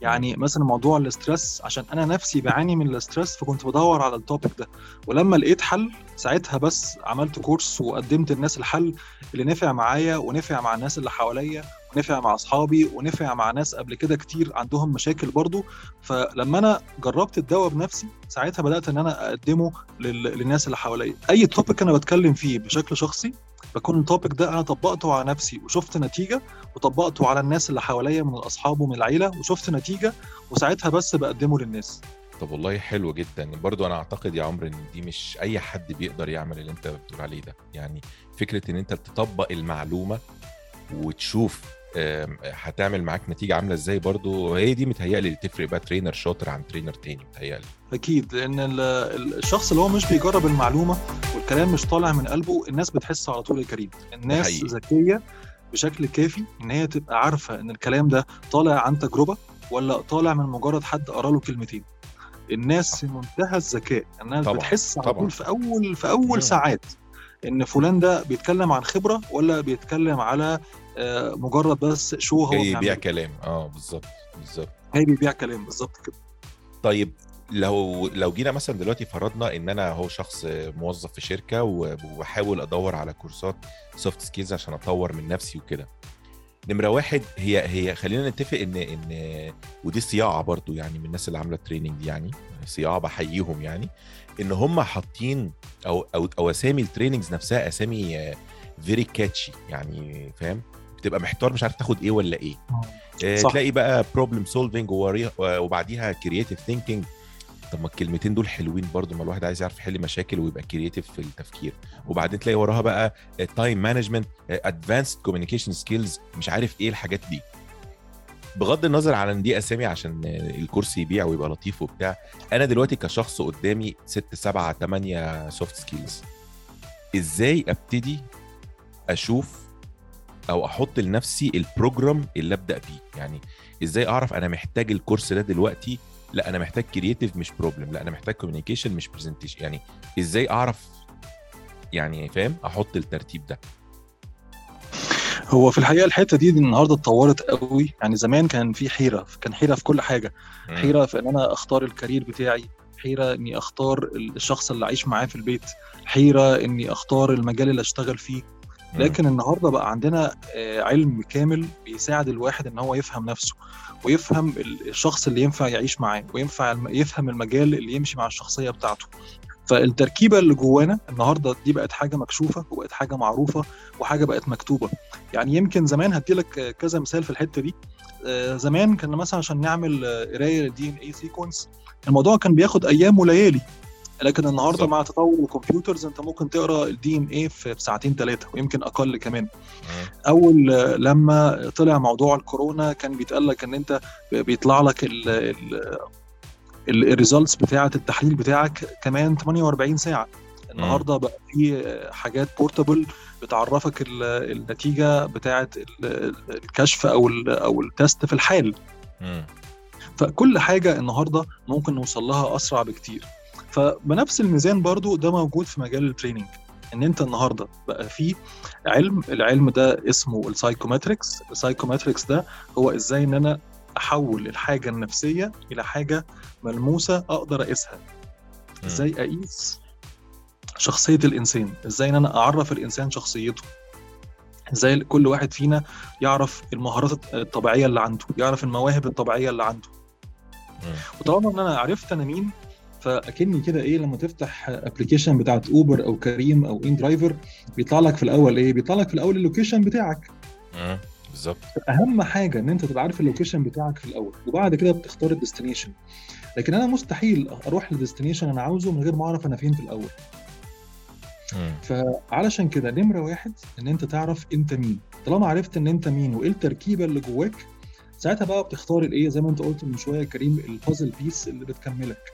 يعني مثلا موضوع ال stress عشان أنا نفسي بعاني من ال stress فكنت بدور على ال topic ده. ولما لقيت حل ساعتها بس عملت كورس وقدمت الناس الحل اللي نفع معايا ونفع مع الناس اللي حواليا ونفع مع أصحابي ونفع مع ناس قبل كده كتير عندهم مشاكل برضو. فلما أنا جربت الدواء بنفسي ساعتها بدأت إن أنا أقدمه لل... للناس اللي حواليا. أي topic أنا بتكلم فيه بشكل شخصي بكون ال topic ده أنا طبقته على نفسي وشفت نتيجة وطبقته على الناس اللي حواليا من الاصحاب ومن العيلة وشفت نتيجة وساعتها بس بقدمه للناس. طب والله حلو جدا. برضو أنا أعتقد يا عمرو إن دي مش أي حد بيقدر يعمل اللي أنت بتقول عليه ده. يعني فكرة إن أنت تطبق المعلومة وتشوف هتعمل معاك نتيجة عاملة إزاي برضو هي دي متهيألي اللي تفرق بقى ترينر شاطر عن ترينر تاني متهيألي أكيد لأن ال- ال- الشخص اللي هو مش بيجرب المعلومة والكلام مش طالع من قلبه الناس بتحس على طول يا كريم الناس. ذكية بشكل كافي إن هي تبقى عارفة إن الكلام ده طالع عن تجربة ولا طالع من مجرد حد قرأ له كلمتين الناس في منتهى الذكاء الناس طبعاً، بتحس على. طول في أول في أول مم. ساعات إن فلان ده بيتكلم عن خبرة ولا بيتكلم على آه، مجرد بس شو هو جاي يبيع بيعمله كلام. آه بالظبط بالظبط. هي بيبيع كلام بالظبط كده. طيب لو لو جينا مثلا دلوقتي فرضنا إن أنا هو شخص موظف في شركة وبحاول أدور على كورسات soft skills عشان أطور من نفسي وكده. نمرة واحد هي هي خلينا نتفق إن إن ودي صياعة برضو يعني من الناس اللي عاملة ال training دي يعني صياعة بحييهم يعني. إن هم حاطين أو أو أو اسامي ال trainings نفسها أسامي very catchy يعني فاهم؟ بتبقى محتار مش عارف تاخد إيه ولا إيه. آه، صح. تلاقي بقى problem solving وبعديها creative thinking طب ما الكلمتين دول حلوين برضو ما الواحد عايز يعرف يحل مشاكل ويبقى creative في التفكير. وبعدين تلاقي وراها بقى time management advanced communication skills مش عارف إيه الحاجات دي. بغض النظر عن إن دي أسامي عشان الكورس يبيع ويبقى لطيف وبتاع أنا دلوقتي كشخص قدامي ست سبعة تمانية soft skills إزاي أبتدي أشوف أو أحط لنفسي ال program اللي أبدأ بيه؟ يعني إزاي أعرف أنا محتاج الكورس ده دلوقتي؟ لا أنا محتاج creative مش problem لا أنا محتاج communication مش presentation يعني إزاي أعرف يعني فاهم أحط الترتيب ده؟ هو في الحقيقة الحتة دي النهارده اتطورت قوي يعني زمان كان في حيرة كان حيرة في كل حاجة. حيرة في إن أنا أختار الكارير بتاعي حيرة إني أختار الشخص اللي أعيش معاه في البيت حيرة إني أختار المجال اللي أشتغل فيه. لكن النهارده بقى عندنا آه، علم كامل بيساعد الواحد إن هو يفهم نفسه ويفهم ال- الشخص اللي ينفع يعيش معاه وينفع يفهم المجال اللي يمشي مع الشخصية بتاعته فالتركيبة اللي جوانا النهارده دي بقت حاجة مكشوفة وبقت حاجة معروفة وحاجة بقت مكتوبة يعني يمكن زمان هديلك آه، كذا مثال في الحتة دي آه، زمان كان مثلا عشان نعمل آه، قراية لل DNA sequence الموضوع كان بياخد أيام وليالي لكن النهارده بالظبط. مع تطور ال computers أنت ممكن تقرأ ال DNA في ساعتين ثلاثة ويمكن أقل كمان مم. أول آه، لما طلع موضوع الكورونا كان بيتقال لك إن أنت بيطلع لك ال results بتاعة التحليل بتاعك كمان 48 ساعة. النهارده بقى في حاجات portable بتعرفك ال- النتيجة بتاعة ال- الكشف أو أو ال test في الحال. فكل حاجة النهارده ممكن نوصل لها أسرع بكتير. فبنفس الميزان برضو ده موجود في مجال ال training إن أنت النهارده بقى في علم العلم ده اسمه ال psychometrics ال psychometrics ده هو إزاي إن أنا أحول الحاجة النفسية إلى حاجة ملموسة أقدر أقيسها. إزاي أقيس شخصية الإنسان إزاي إن أنا أعرف الإنسان شخصيته إزاي كل واحد فينا يعرف المهارات الطبيعية اللي عنده يعرف المواهب الطبيعية اللي عنده. وطالما إن أنا عرفت أنا مين فأكني كده إيه لما تفتح application بتاعت Uber أو كريم أو inDriver بيطلع لك في الأول إيه بيطلع لك في الأول ال location بتاعك. بالظبط. أهم حاجة إن أنت تبقى عارف ال location بتاعك في الأول وبعد كده بتختار ال destination. لكن أنا مستحيل أروح لل destination أنا عاوزه من غير ما أعرف أنا فين في الأول. فعلشان كده نمرة واحد إن أنت تعرف أنت مين. طالما عرفت إن أنت مين وإيه التركيبة اللي جواك ساعتها بقى بتختار الايه زي ما أنت قلت من شوية يا كريم ال puzzle piece اللي بتكملك.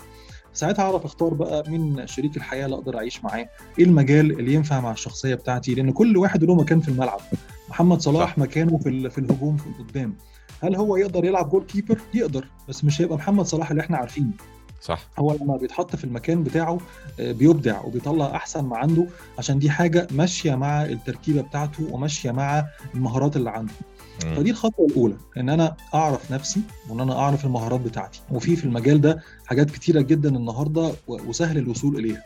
ساعتها أعرف أختار بقى مين شريك الحياة اللي أقدر أعيش معاه إيه المجال اللي ينفع مع الشخصية بتاعتي لأن كل واحد له مكان في الملعب. محمد صلاح. مكانه في في الهجوم في قدام هل هو يقدر يلعب goalkeeper يقدر بس مش هيبقى محمد صلاح اللي إحنا عارفينه. صح. هو لما بيتحط في المكان بتاعه آه، بيبدع وبيطلع أحسن ما عنده عشان دي حاجة ماشية مع التركيبة بتاعته وماشية مع المهارات اللي عنده. فدي الخطوة الأولى إن أنا أعرف نفسي وإن أنا أعرف المهارات بتاعتي. وفي في المجال ده حاجات كتيرة جدا النهارده وسهل الوصول إليها. ال-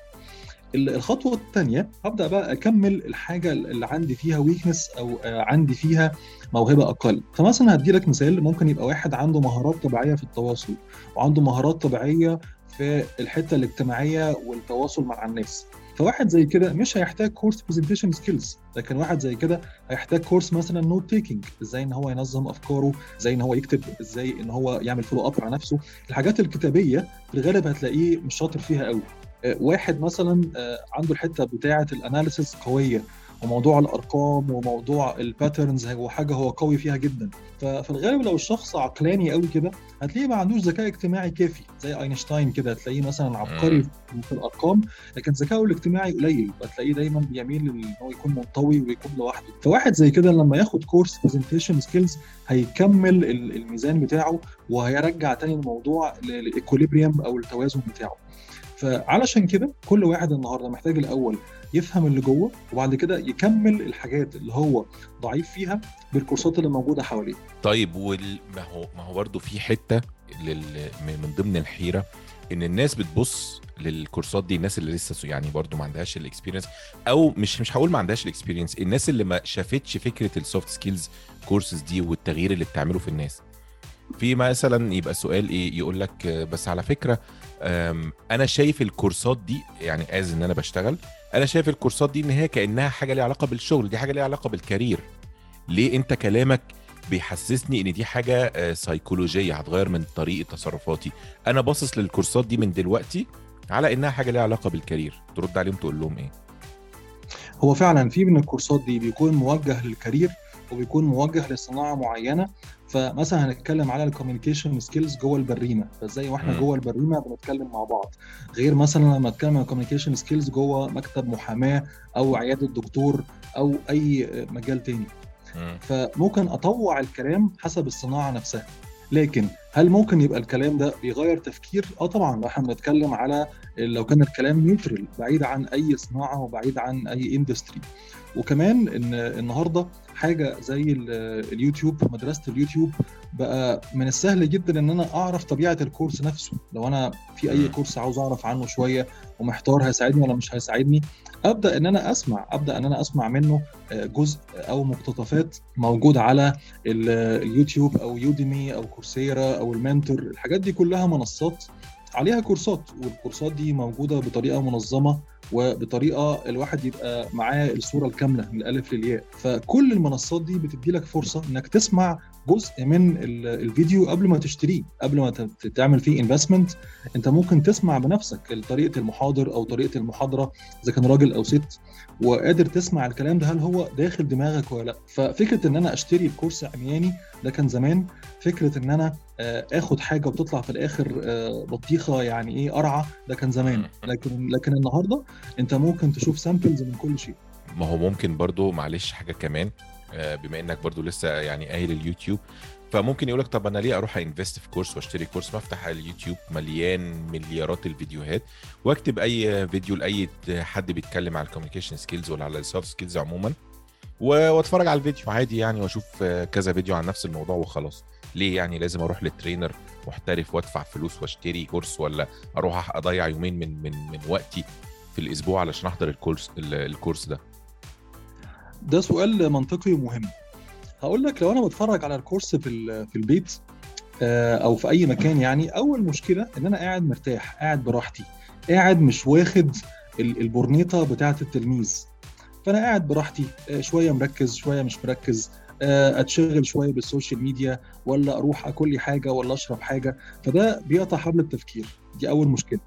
الخطوة الثانية هبدأ بقى أكمل الحاجة اللي عندي فيها weakness أو آه، عندي فيها موهبة أقل. فمثلا هدي لك مثال ممكن يبقى واحد عنده مهارات طبيعية في التواصل وعنده مهارات طبيعية في الحتة الاجتماعية والتواصل مع الناس. فواحد زي كده مش هيحتاج كورس presentation skills لكن واحد زي كده هيحتاج كورس مثلا note taking إزاي إن هو ينظم أفكاره إزاي إن هو يكتب إزاي إن هو يعمل follow up على نفسه. الحاجات الكتابية في الغالب هتلاقيه مش شاطر فيها قوي. واحد مثلا آه، عنده الحتة بتاعة ال analysis قوية وموضوع الأرقام وموضوع ال patterns هو حاجة هو قوي فيها جدا. ففي الغالب لو الشخص عقلاني قوي كده هتلاقيه ما عندوش ذكاء اجتماعي كافي زي أينشتاين كده هتلاقيه مثلا عبقري في الأرقام لكن ذكائه الاجتماعي قليل هتلاقيه دايما بيميل إن هو يكون منطوي ويكون لوحده. فواحد زي كده لما ياخد كورس presentation skills هيكمل الميزان بتاعه وهيرجع تاني الموضوع لل equilibrium أو التوازن بتاعه. فعلشان كده كل واحد النهارده محتاج الأول يفهم اللي جوه وبعد كده يكمل الحاجات اللي هو ضعيف فيها بالكورسات اللي موجودة حواليه. طيب وال... ما هو ما هو برضه في حتة لل... من ضمن الحيرة إن الناس بتبص للكورسات دي الناس اللي لسه يعني برضو ما عندهاش ال experience أو مش مش هقول ما عندهاش ال experience الناس اللي ما شافتش فكرة ال soft skills courses دي والتغيير اللي بتعمله في الناس. في مثلا يبقى سؤال إيه يقول لك بس على فكرة أنا شايف الكورسات دي يعني as إن أنا بشتغل أنا شايف الكورسات دي إن هي كأنها حاجة ليها علاقة بالشغل دي حاجة ليها علاقة بال career ليه أنت كلامك بيحسسني إن دي حاجة سيكولوجيه هتغير من طريقة تصرفاتي؟ أنا باصص للكورسات دي من دلوقتي على إنها حاجة ليها علاقة بال career ترد عليهم تقول لهم إيه؟ هو فعلا في من الكورسات دي بيكون موجه لل career وبيكون موجه لصناعة معينة فمثلا هنتكلم على ال communication skills جوه البريمة. فإزاي وإحنا جوه البريمة بنتكلم مع بعض؟ غير مثلا لما أتكلم عن ال communication skills جوه مكتب محاماة أو عيادة دكتور أو أي مجال تاني. فممكن أطوع الكلام حسب الصناعة نفسها. لكن هل ممكن يبقى الكلام ده بيغير تفكير؟ آه طبعا إحنا بنتكلم على لو كان الكلام neutral بعيد عن أي صناعة وبعيد عن أي industry وكمان إن النهارده حاجة زي اليوتيوب مدرسة اليوتيوب بقى من السهل جدا إن أنا أعرف طبيعة الكورس نفسه. لو أنا في أي كورس عاوز أعرف عنه شوية ومحتار هيساعدني ولا مش هيساعدني أبدأ إن أنا أسمع أبدأ إن أنا أسمع منه جزء أو مقتطفات موجود على اليوتيوب أو Udemy أو Coursera أو Almentor. الحاجات دي كلها منصات عليها كورسات والكورسات دي موجودة بطريقة منظمة وبطريقة الواحد يبقى معاه الصورة الكاملة من الألف للياء. فكل المنصات دي بتدي لك فرصة إنك تسمع جزء من الفيديو قبل ما تشتريه قبل ما تعمل فيه انفستمنت انت ممكن تسمع بنفسك طريقة المحاضر أو طريقة المحاضرة إذا كان راجل أو ست وقادر تسمع الكلام ده هل هو داخل دماغك ولا لأ. ففكرة إن أنا أشتري الكورس عمياني ده كان زمان فكرة إن أنا آخد حاجة وتطلع في الآخر بطيخة يعني إيه قرعة ده كان زمان. لكن لكن النهارده أنت ممكن تشوف samples من كل شيء. ما هو ممكن برضو معلش حاجة كمان. بما إنك برضو لسه يعني قايل اليوتيوب فممكن يقول لك طب أنا ليه أروح invest في كورس وأشتري كورس ما أفتح اليوتيوب مليان مليارات الفيديوهات وأكتب أي فيديو لأي حد بيتكلم على ال communication skills ولا على ال soft skills عموما وأتفرج على الفيديو عادي يعني وأشوف كذا فيديو عن نفس الموضوع وخلاص. ليه يعني لازم أروح لل trainer محترف وأدفع فلوس وأشتري كورس ولا أروح أضيع يومين من من من وقتي في الأسبوع علشان أحضر الكورس الكورس ده؟ ده سؤال منطقي ومهم. هقول لك لو أنا بتفرج على الكورس في في البيت أو في أي مكان يعني أول مشكلة إن أنا قاعد مرتاح قاعد براحتي قاعد مش واخد البورنيطة بتاعة التلميذ. فأنا قاعد براحتي شوية مركز شوية مش مركز أتشغل شوية بال social media ولا أروح أكل لي حاجة ولا أشرب حاجة. فده بيقطع حبل التفكير. دي أول مشكلة.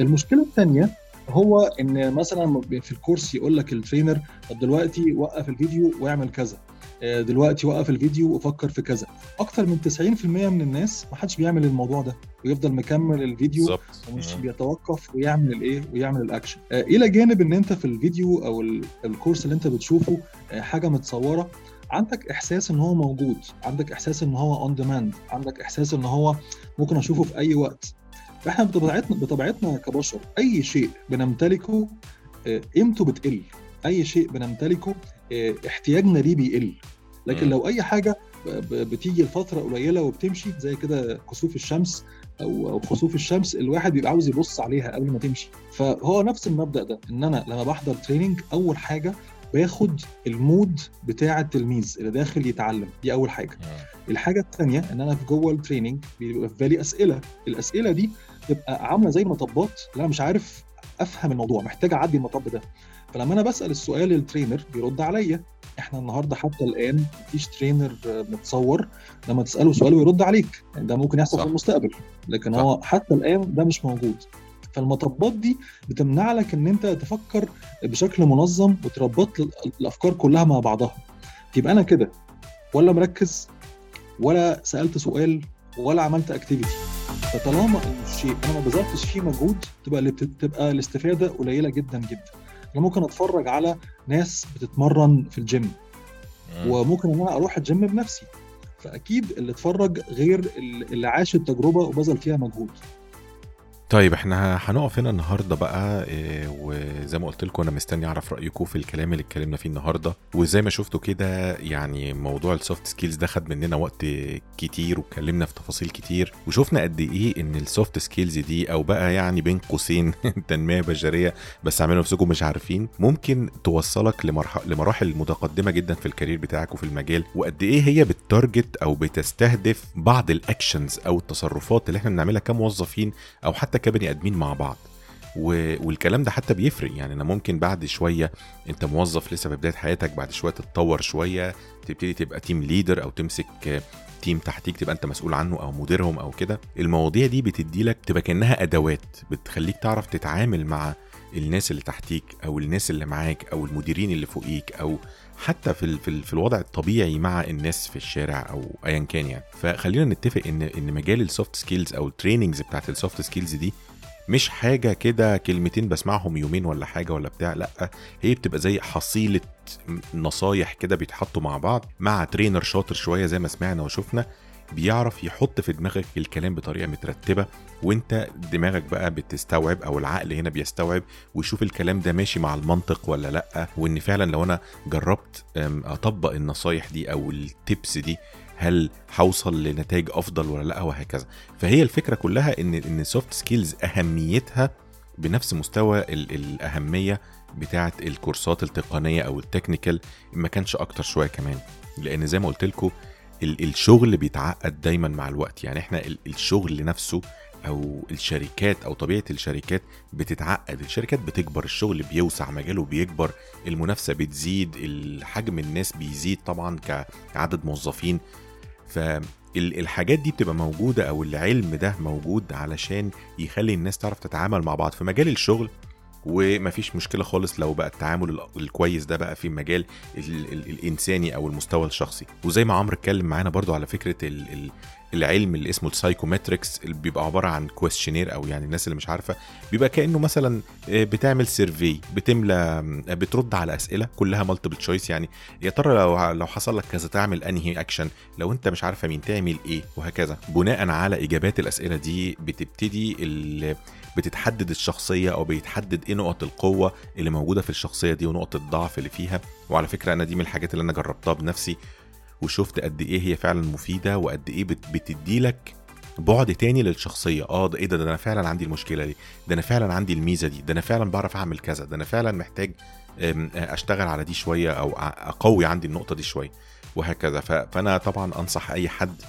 المشكلة الثانية هو إن مثلا في الكورس يقول لك ال trainer طب دلوقتي وقف الفيديو واعمل كذا. دلوقتي وقف الفيديو وفكر في كذا. أكتر من 90% من الناس ما حدش بيعمل الموضوع ده ويفضل مكمل الفيديو بالظبط. ومش بيتوقف ويعمل الإيه؟ ويعمل الاكشن إلى جانب إن أنت في الفيديو أو الكورس اللي أنت بتشوفه حاجة متصورة عندك إحساس إن هو موجود عندك إحساس إن هو on demand عندك إحساس إن هو ممكن أشوفه في أي وقت. إحنا بطبيعتنا بطبيعتنا كبشر أي شيء بنمتلكه قيمته بتقل. أي شيء بنمتلكه احتياجنا ليه بيقل. لكن لو أي حاجة بتيجي لفترة قليلة وبتمشي زي كده كسوف الشمس أو أو خسوف الشمس الواحد بيبقى عاوز يبص عليها قبل ما تمشي. فهو نفس المبدأ ده إن أنا لما بحضر training أول حاجة باخد ال mood بتاع التلميذ اللي داخل يتعلم. دي أول حاجة. الحاجة الثانية إن أنا في جوه ال training بيبقى في بالي أسئلة. الأسئلة دي تبقى عاملة زي المطبات. لا مش عارف أفهم الموضوع محتاج أعدي المطب ده. فلما أنا بسأل السؤال ال trainer بيرد عليا. إحنا النهارده حتى الآن مفيش trainer متصور لما تسأله سؤال ويرد عليك. ده ممكن يحصل صح. في المستقبل. لكن صح. هو حتى الآن ده مش موجود. فالمطبات دي بتمنع لك إن أنت تفكر بشكل منظم وتربط ال- الأفكار كلها مع بعضها. يبقى أنا كده. ولا مركز ولا سألت سؤال ولا عملت activity فطالما الشيء أنا ما بذلتش فيه مجهود تبقى اللي بت- تبقى الاستفادة قليلة جدا جدا. أنا ممكن أتفرج على ناس بتتمرن في الجيم وممكن إن أنا أروح الجيم بنفسي. فأكيد اللي اتفرج غير اللي عاش التجربة وبذل فيها مجهود. طيب إحنا هنقف هنا النهارده بقى إيه، وزي ما قلت لكم أنا مستني أعرف رأيكم في الكلام اللي اتكلمنا فيه النهارده. وزي ما شفتوا كده يعني موضوع ال soft skills ده خد مننا وقت كتير واتكلمنا في تفاصيل كتير وشفنا قد إيه إن ال soft skills دي أو بقى يعني بين قوسين تنمية بشرية بس اعملوا نفسكم مش عارفين ممكن توصلك لمراحل متقدمة جدا في ال career بتاعك وفي المجال. وقد إيه هي بت target أو بتستهدف بعض ال actions أو التصرفات اللي إحنا بنعملها كموظفين أو حتى كبني آدمين مع بعض. والكلام ده حتى بيفرق يعني أنا ممكن بعد شوية أنت موظف لسه في بداية حياتك بعد شوية تتطور شوية تبتدي تبقى team leader أو تمسك team تحتيك تبقى أنت مسؤول عنه أو مديرهم أو كده المواضيع دي بتدي لك تبقى كأنها أدوات بتخليك تعرف تتعامل مع الناس اللي تحتيك أو الناس اللي معاك أو المديرين اللي فوقيك أو حتى في في في الوضع الطبيعي مع الناس في الشارع أو ايا كان يعني. فخلينا نتفق إن إن مجال ال soft skills أو ال trainings بتاعت ال soft skills دي مش حاجة كده كلمتين بسمعهم يومين ولا حاجة ولا بتاع لأ هي بتبقى زي حصيلة نصايح كده بيتحطوا مع بعض مع ترينر شاطر شوية زي ما سمعنا وشفنا بيعرف يحط في دماغك الكلام بطريقة مترتبة وانت دماغك بقى بتستوعب أو العقل هنا بيستوعب ويشوف الكلام ده ماشي مع المنطق ولا لأ وإن فعلا لو أنا جربت أطبق النصايح دي أو التبس دي هل هوصل لنتائج أفضل ولا لأ وهكذا. فهي الفكرة كلها إن إن ال soft skills أهميتها بنفس مستوى ال- الأهمية بتاعه الكورسات التقنية أو ال technical ما كانش أكتر شوية كمان. لأن زي ما قلت لكم الشغل بيتعقد دايما مع الوقت. يعني إحنا ال- الشغل نفسه أو الشركات أو طبيعة الشركات بتتعقد. الشركات بتكبر الشغل بيوسع مجاله بيكبر المنافسة بتزيد الحجم الناس بيزيد طبعا كعدد موظفين. فالحاجات دي بتبقى موجودة أو العلم ده موجود علشان يخلي الناس تعرف تتعامل مع بعض. في مجال الشغل ومفيش مشكلة خالص لو بقى التعامل ال- الكويس ده بقى في مجال ال ال الإنساني أو المستوى الشخصي. وزي ما عمرو اتكلم معانا برضو على فكرة العلم اللي اسمه ال psychometrics اللي بيبقى عبارة عن questionnaire أو يعني الناس اللي مش عارفة بيبقى كأنه مثلا آه، بتعمل survey بتملى آه، بترد على أسئلة كلها multiple choice يعني يا ترى لو لو حصل لك كذا تعمل انهي اكشن لو أنت مش عارفة مين تعمل إيه وهكذا. بناء على إجابات الأسئلة دي بتبتدي بتتحدد الشخصية أو بيتحدد إيه نقط القوة اللي موجودة في الشخصية دي ونقط الضعف اللي فيها. وعلى فكرة أنا دي من الحاجات اللي أنا جربتها بنفسي. وشفت قد إيه هي فعلا مفيدة وقد إيه بت- بتدي لك بعد تاني للشخصية. آه ده إيه ده, ده أنا فعلا عندي المشكلة دي. ده أنا فعلا عندي الميزة دي. ده أنا فعلا بعرف أعمل كذا. ده أنا فعلا محتاج أشتغل على دي شوية أو أقوي عندي النقطة دي شوية وهكذا. فأنا طبعا أنصح أي حد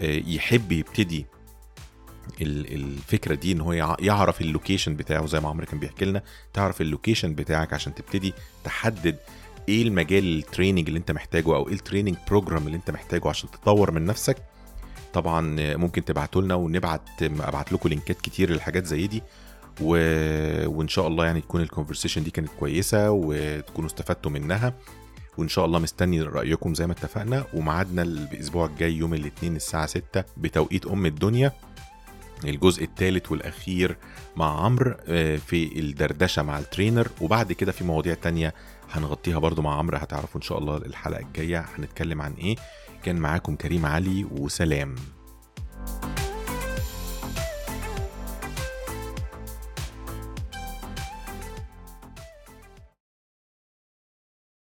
آه، يحب يبتدي ال- الفكرة دي إن هو يع- يعرف ال location بتاعه. زي ما عمرو كان بيحكي لنا تعرف ال location بتاعك عشان تبتدي تحدد إيه المجال ال training اللي انت محتاجه أو إيه ال training program اللي انت محتاجه عشان تطور من نفسك؟ طبعا ممكن تبعتوا لنا ونبعت ابعت لكم لينكات كتير للحاجات زي دي و... وإن شاء الله يعني تكون ال conversation دي كانت كويسة وتكونوا استفدتوا منها وإن شاء الله مستني رأيكم زي ما اتفقنا وميعادنا الأسبوع الجاي يوم الاثنين الساعة 6 بتوقيت أم الدنيا. الجزء الثالث والأخير مع عمرو آه، في الدردشة مع ال trainer وبعد كده في مواضيع تانية هنغطيها برضو مع عمرو هتعرفوا إن شاء الله الحلقة الجاية هنتكلم عن إيه. كان معاكم كريم علي وسلام.